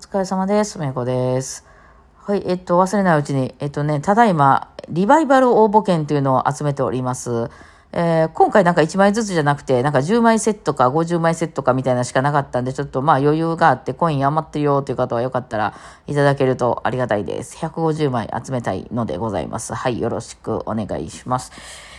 疲れ様です。めいこです。はい、えっと、忘れないうちに、えっとね、ただいま、リバイバル応募券というのを集めております。えー今回なんか1枚ずつじゃなくて、なんか10枚セットか50枚セットかみたいなしかなかったんで、ちょっとまあ余裕があって、コイン余ってるよという方はよかったらいただけるとありがたいです。150枚集めたいのでございます。はい、よろしくお願いします。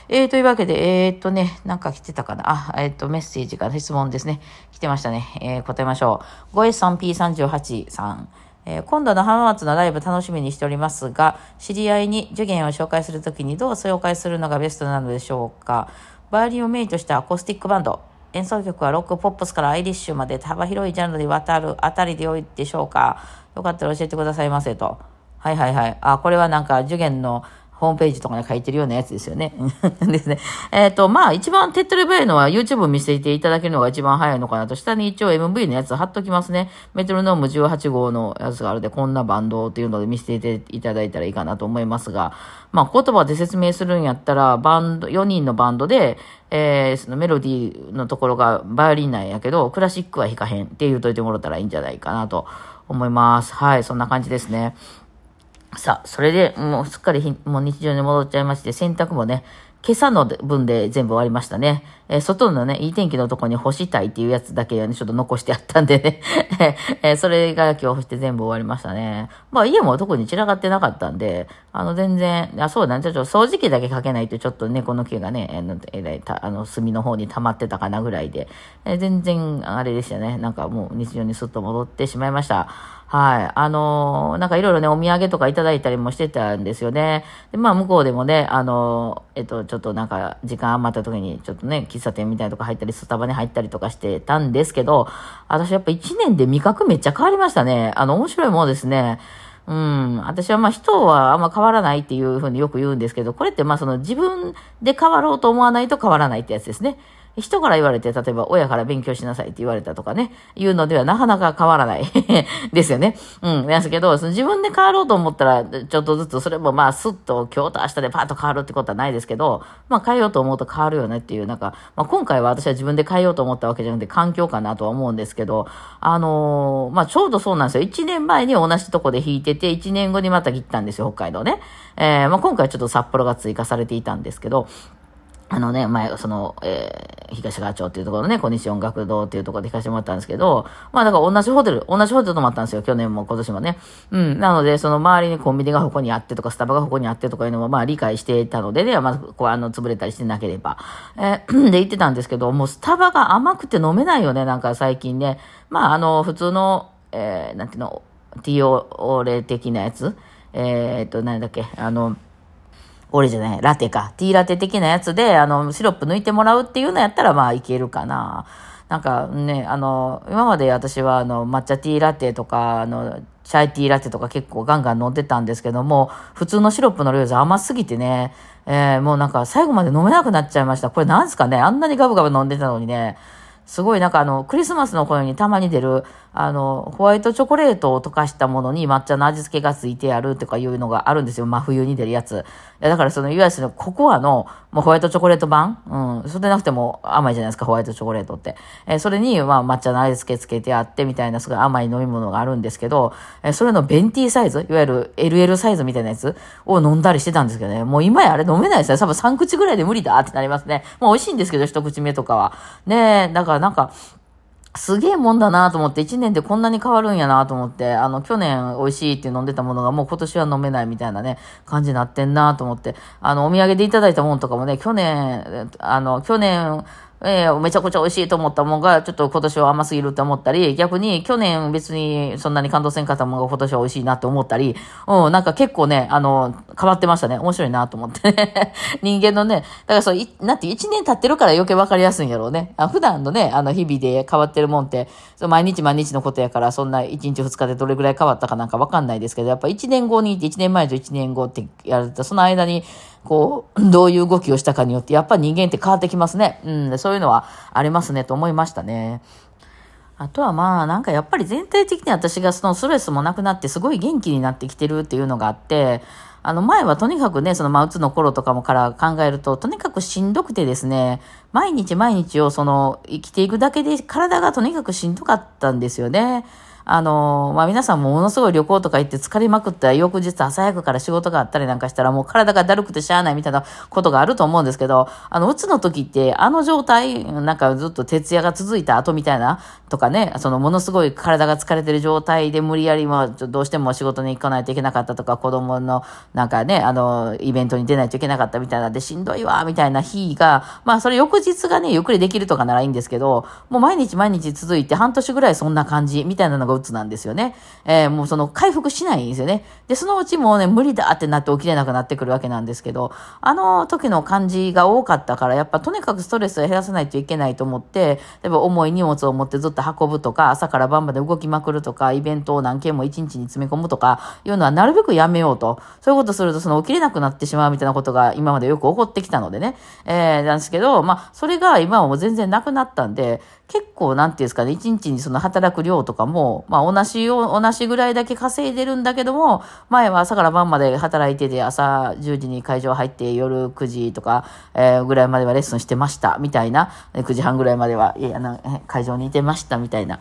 えー、というわけで、えー、っとね、なんか来てたかな？あ、えー、っと、メッセージから質問ですね。来てましたね。えー、答えましょう。5S3P38 さん。えー今度の浜松のライブ楽しみにしておりますが、知り合いに受験を紹介するときにどう紹介するのがベストなのでしょうか。バイオリンをメインとしたアコースティックバンド。演奏曲はロック、ポップスからアイリッシュまで幅広いジャンルにわたるあたりで良いでしょうか。よかったら教えてくださいませと。はいはいはい。あ、これはなんか受験のホームページとかに書いてるようなやつですよね。ですね。えっ、と、まあ、一番手っ取り早いのは YouTube 見せていただけるのが一番早いのかなと。下に一応 MV のやつ貼っときますね。メトロノーム18号のやつがあるで、こんなバンドっていうので見せていただいたらいいかなと思いますが、まあ、言葉で説明するんやったら、バンド、4人のバンドで、えー、そのメロディーのところがバイオリンなんやけど、クラシックは弾かへんって言うといてもらったらいいんじゃないかなと思います。はい、そんな感じですね。さあ、それで、もうすっかりひもう日常に戻っちゃいまして、洗濯もね、今朝の分で全部終わりましたね。えー外のね、いい天気のとこに干したいっていうやつだけはね、ちょっと残してあったんでね。えーそれが今日干して全部終わりましたね。まあ家も特に散らかってなかったんで、あの全然、あ、そうだね、ちょっと掃除機だけかけないとちょっと猫の毛がね、あの、えらいた、あの、隅の方に溜まってたかなぐらいで、えー全然、あれでしたね。なんかもう日常にすっと戻ってしまいました。はい。あのーなんかいろいろね、お土産とかいただいたりもしてたんですよね。で、まあ、向こうでもね、あのーえっと、ちょっとなんか、時間余った時に、ちょっとね、喫茶店みたいなとこ入ったり、スタバに入ったりとかしてたんですけど、私やっぱ一年で味覚めっちゃ変わりましたね。あの、面白いものですね。うん。私はまあ人はあんま変わらないっていうふうによく言うんですけど、これってまあその自分で変わろうと思わないと変わらないってやつですね。人から言われて、例えば親から勉強しなさいって言われたとかね、言うのではなかなか変わらない ですよね。うん。ですけど、その自分で変わろうと思ったら、ちょっとずつ、それもまあ、スッと今日と明日でパッと変わるってことはないですけど、まあ変えようと思うと変わるよねっていう、なんか、まあ今回は私は自分で変えようと思ったわけじゃなくて、環境かなとは思うんですけど、あのーまあちょうどそうなんですよ。1年前に同じとこで弾いてて、1年後にまた切ったんですよ、北海道ね。えー、まあ今回はちょっと札幌が追加されていたんですけど、あのね、前、その、えー、東川町っていうところのね、小西音楽堂っていうところで行かせてもらったんですけど、まあだから同じホテル、同じホテル泊まったんですよ、去年も今年もね。うん。なので、その周りにコンビニがここにあってとか、スタバがここにあってとかいうのも、まあ理解していたのでね、まず、こう、あの、潰れたりしてなければ。えー で、行ってたんですけど、もうスタバが甘くて飲めないよね、なんか最近ね。まあ、あの、普通の、えー、なんていうの、ティオーレ的なやつ。えー、っと、なんだっけ、あの、俺じゃない、ラテか。ティーラテ的なやつで、あの、シロップ抜いてもらうっていうのやったら、まあ、いけるかな。なんかね、あの、今まで私は、あの、抹茶ティーラテとか、あの、チャイティーラテとか結構ガンガン飲んでたんですけども、普通のシロップの量じゃ甘すぎてね、えーもうなんか最後まで飲めなくなっちゃいました。これなんすかねあんなにガブガブ飲んでたのにね、すごいなんかあの、クリスマスの頃にたまに出る、あの、ホワイトチョコレートを溶かしたものに抹茶の味付けがついてあるとかいうのがあるんですよ。真冬に出るやつ。いや、だからその、いわゆるその、ココアの、もうホワイトチョコレート版？うん。それでなくても甘いじゃないですか、ホワイトチョコレートって。えーそれに、まあ、抹茶の味付けつけてあってみたいな、すごい甘い飲み物があるんですけど、えーそれのベンティーサイズ、いわゆる LL サイズみたいなやつ？を飲んだりしてたんですけどね。もう今やあれ飲めないですよ。多分3口ぐらいで無理だってなりますね。もう美味しいんですけど、一口目とかは。ねえ、だからなんか、すげえもんだなと思って、一年でこんなに変わるんやなと思って、あの、去年美味しいって飲んでたものがもう今年は飲めないみたいなね、感じになってんなと思って、あの、お土産でいただいたものとかもね、去年、あの、去年、えーめちゃくちゃ美味しいと思ったものが、ちょっと今年は甘すぎるって思ったり、逆に去年別にそんなに感動せんかったものが今年は美味しいなって思ったり、うん、なんか結構ね、あの、変わってましたね。面白いなと思ってね。人間のね、だからそう、いなんて一年経ってるから余計わかりやすいんやろうね。あ普段のね、あの日々で変わってるもんって、そ毎日毎日のことやから、そんな一日二日でどれぐらい変わったかなんかわかんないですけど、やっぱ一年後にって一年前と一年後ってやると、その間に、こう、どういう動きをしたかによって、やっぱ人間って変わってきますね。うん、そういうのはありますねと思いましたね。あとはまあなんかやっぱり全体的に私がそのストレスもなくなってすごい元気になってきてるっていうのがあって、あの前はとにかくね、そのまあうつの頃とかもから考えると、とにかくしんどくてですね、毎日毎日をその生きていくだけで体がとにかくしんどかったんですよね。あの、まあ、皆さんもものすごい旅行とか行って疲れまくった翌日朝早くから仕事があったりなんかしたらもう体がだるくてしゃあないみたいなことがあると思うんですけど、あの、うつの時ってあの状態、なんかずっと徹夜が続いた後みたいなとかね、そのものすごい体が疲れてる状態で無理やりもどうしても仕事に行かないといけなかったとか、子供のなんかね、あの、イベントに出ないといけなかったみたいなでしんどいわ、みたいな日が、まあそれ翌日がね、ゆっくりできるとかならいいんですけど、もう毎日毎日続いて半年ぐらいそんな感じみたいなのがつなんですよね。えー、もうその回復しないんですよね。で、そのうちもうね、無理だってなって起きれなくなってくるわけなんですけど、あの時の感じが多かったから、やっぱとにかくストレスを減らさないといけないと思って、例えば重い荷物を持ってずっと運ぶとか、朝から晩まで動きまくるとか、イベントを何件も一日に詰め込むとか、いうのはなるべくやめようと。そういうことすると、その起きれなくなってしまうみたいなことが今までよく起こってきたのでね。えー、なんですけど、まあ、それが今はもう全然なくなったんで、結構、なんていうんですかね、一日にその働く量とかも、まあ、同じよう、同じぐらいだけ稼いでるんだけども、前は朝から晩まで働いてて、朝10時に会場入って、夜9時とか、えー、ぐらいまではレッスンしてました、みたいな、9時半ぐらいまでは、いや、会場にいてました、みたいな。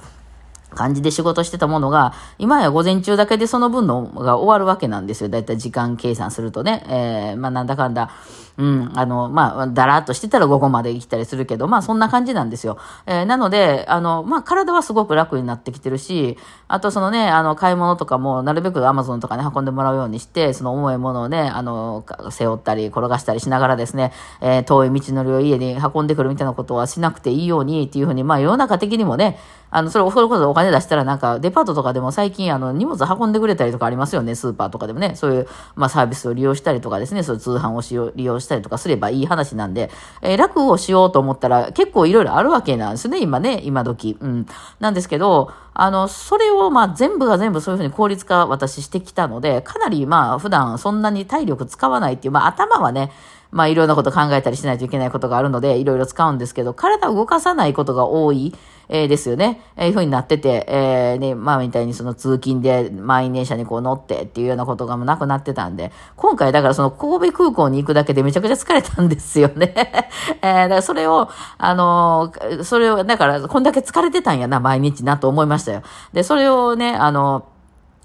感じで仕事してたものが、今や午前中だけでその分のが終わるわけなんですよ。だいたい時間計算するとね。えー、まあなんだかんだ、うん、あの、まあ、だらっとしてたら午後まで来たりするけど、まあそんな感じなんですよ。えー、なので、あの、まあ体はすごく楽になってきてるし、あとそのね、あの、買い物とかもなるべくアマゾンとかね、運んでもらうようにして、その重いものをね、あの、背負ったり転がしたりしながらですね、えー、遠い道のりを家に運んでくるみたいなことはしなくていいようにっていうふうに、まあ世の中的にもね、あの、それ、それこそお金出したらなんか、デパートとかでも最近、あの、荷物運んでくれたりとかありますよね、スーパーとかでもね。そういう、まあ、サービスを利用したりとかですね、そういう通販をしよ利用したたりとかすればいい話なんで、えー、楽をしようと思ったら、結構いろいろあるわけなんですね、今ね、今時。うん。なんですけど、あの、それを、まあ、全部が全部そういうふうに効率化私してきたので、かなり、まあ、普段そんなに体力使わないっていう、まあ、頭はね、まあいろんなこと考えたりしないといけないことがあるので、いろいろ使うんですけど、体を動かさないことが多い、えー、ですよね。えー、いうふうになってて、えー、ね、まあみたいにその通勤で満員電車にこう乗ってっていうようなことがもなくなってたんで、今回だからその神戸空港に行くだけでめちゃくちゃ疲れたんですよね。えー、だからそれを、あのー、それを、だからこんだけ疲れてたんやな、毎日なと思いましたよ。で、それをね、あのー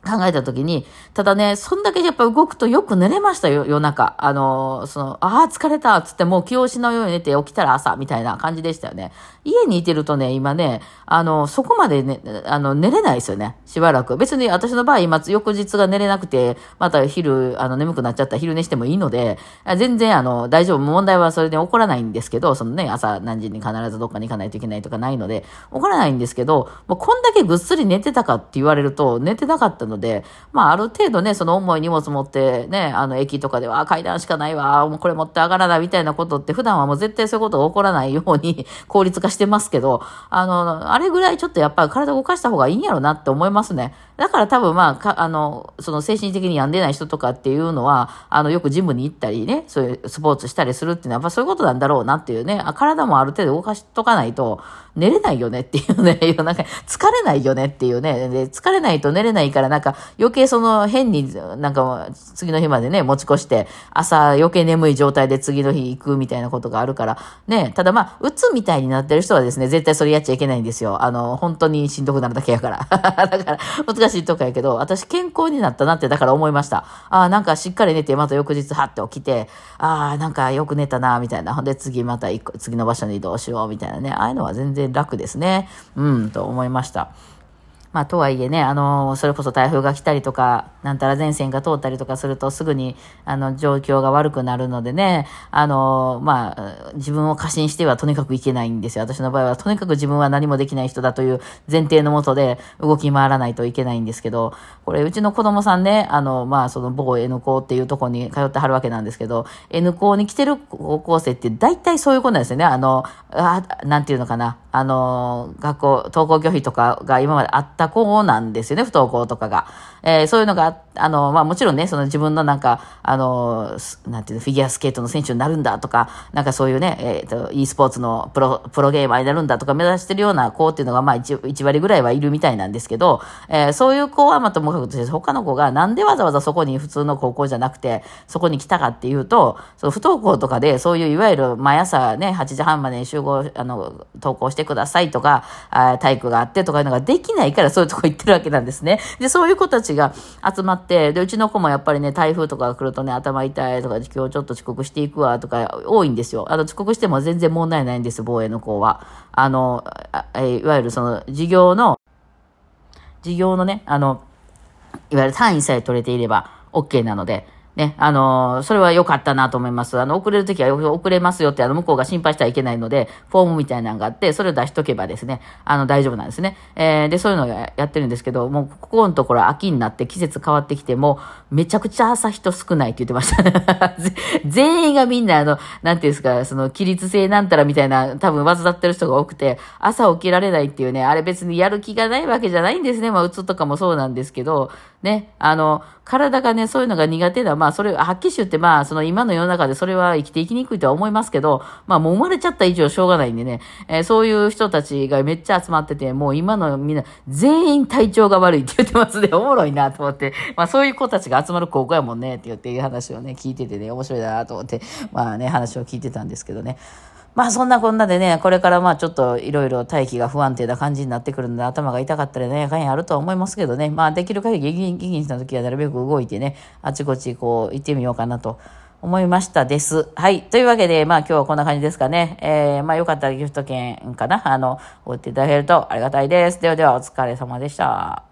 考えたときに、ただね、そんだけやっぱ動くとよく寝れましたよ、夜中。あの、その、ああ、疲れた、つってもう気を失うように寝て起きたら朝、みたいな感じでしたよね。家にいてるとね、今ね、あの、そこまでね、あの、寝れないですよね。しばらく。別に私の場合、今、翌日が寝れなくて、また昼、あの、眠くなっちゃったら昼寝してもいいので、全然、あの、大丈夫。問題はそれで起こらないんですけど、そのね、朝何時に必ずどっかに行かないといけないとかないので、起こらないんですけど、もうこんだけぐっすり寝てたかって言われると、寝てなかったので、まあ、ある程度ね、その重い荷物持ってね、あの、駅とかでは、階段しかないわ、もうこれ持って上がらないみたいなことって、普段はもう絶対そういうことが起こらないように 効率化してますけど、あの、あれぐらいちょっとやっぱり体動かした方がいいんやろなって思いますね。だから多分まあ、か、あの、その精神的に病んでない人とかっていうのは、あの、よくジムに行ったりね、そういうスポーツしたりするっていうのは、やっぱそういうことなんだろうなっていうね、体もある程度動かしとかないと、寝れないよねっていうね、なんか疲れないよねっていうね、で、疲れないと寝れないからなんか余計その変になんか次の日までね、持ち越して、朝余計眠い状態で次の日行くみたいなことがあるから、ね、ただまあ、うつみたいになってる人はですね、絶対それやっちゃいけないんですよ。あの、本当にしんどくなるだけやから。だから、難しいとこやけど、私健康になったなってだから思いました。ああ、なんかしっかり寝て、また翌日はって起きて、ああ、なんかよく寝たな、みたいな。ほんで次また次の場所に移動しよう、みたいなね。ああいうのは全然楽ですね。うん、と思いました。まあ、とはいえね、あの、それこそ台風が来たりとか、なんたら前線が通ったりとかすると、すぐに、あの、状況が悪くなるのでね、あの、まあ、自分を過信してはとにかくいけないんですよ。私の場合は、とにかく自分は何もできない人だという前提のもとで動き回らないといけないんですけど、これ、うちの子供さんね、あの、まあ、その某 N 校っていうとこに通ってはるわけなんですけど、N 校に来てる高校生って大体そういう子なんですよね。あの、あなんていうのかな。あの、学校、登校拒否とかが今まであった子なんですよね、不登校とかが。えー、そういうのがあっあの、まあもちろんね、その自分のなんか、あの、なんていうの、フィギュアスケートの選手になるんだとか、なんかそういうね、えっ、ー、と、e スポーツのプロ、プロゲーマーになるんだとか目指してるような子っていうのが、まあ 1, 1割ぐらいはいるみたいなんですけど、えー、そういう子はまたもかくとして、他の子がなんでわざわざそこに普通の高校じゃなくて、そこに来たかっていうと、その不登校とかで、そういういわゆる毎朝ね、8時半までに集合、あの、登校してくださいとか、あ体育があってとかいうのができないからそういうとこ行ってるわけなんですね。で、そういう子たちが集まって、で、うちの子もやっぱりね、台風とか来るとね、頭痛いとか、今日ちょっと遅刻していくわとか多いんですよ。あの、遅刻しても全然問題ないんです、防衛の子は。あの、いわゆるその、授業の、授業のね、あの、いわゆる単位さえ取れていれば OK なので、ね、あの、それは良かったなと思います。あの、遅れるときは遅れますよって、あの、向こうが心配してはいけないので、フォームみたいなのがあって、それを出しとけばですね、あの、大丈夫なんですね。えー、で、そういうのをやってるんですけど、もう、ここのところ秋になって季節変わってきても、めちゃくちゃ朝人少ないって言ってました。ね 全員がみんな、あの、なんていうんですか、その、起立性なんたらみたいな、多分、患ってる人が多くて、朝起きられないっていうね、あれ別にやる気がないわけじゃないんですね。まあ、うつとかもそうなんですけど、ね、あの、体がね、そういうのが苦手な、まあ、まあそれ、はっきり言って、まあ、その今の世の中でそれは生きていきにくいとは思いますけど、まあ、もう生まれちゃった以上しょうがないんでね、えー、そういう人たちがめっちゃ集まってて、もう今のみんな、全員体調が悪いって言ってますね。おもろいなと思って、まあ、そういう子たちが集まる高校やもんね、って言っていう話をね、聞いててね、面白いなと思って、まあね、話を聞いてたんですけどね。まあそんなこんなでね、これからまあちょっといろいろ大気が不安定な感じになってくるので頭が痛かったりね、かんやあるとは思いますけどね、まあできる限りギンギンした時はなるべく動いてね、あちこちこう行ってみようかなと思いましたです。はい。というわけで、まあ今日はこんな感じですかね。えー、まあよかったらギフト券かな。あの、おっていただけるとありがたいです。ではではお疲れ様でした。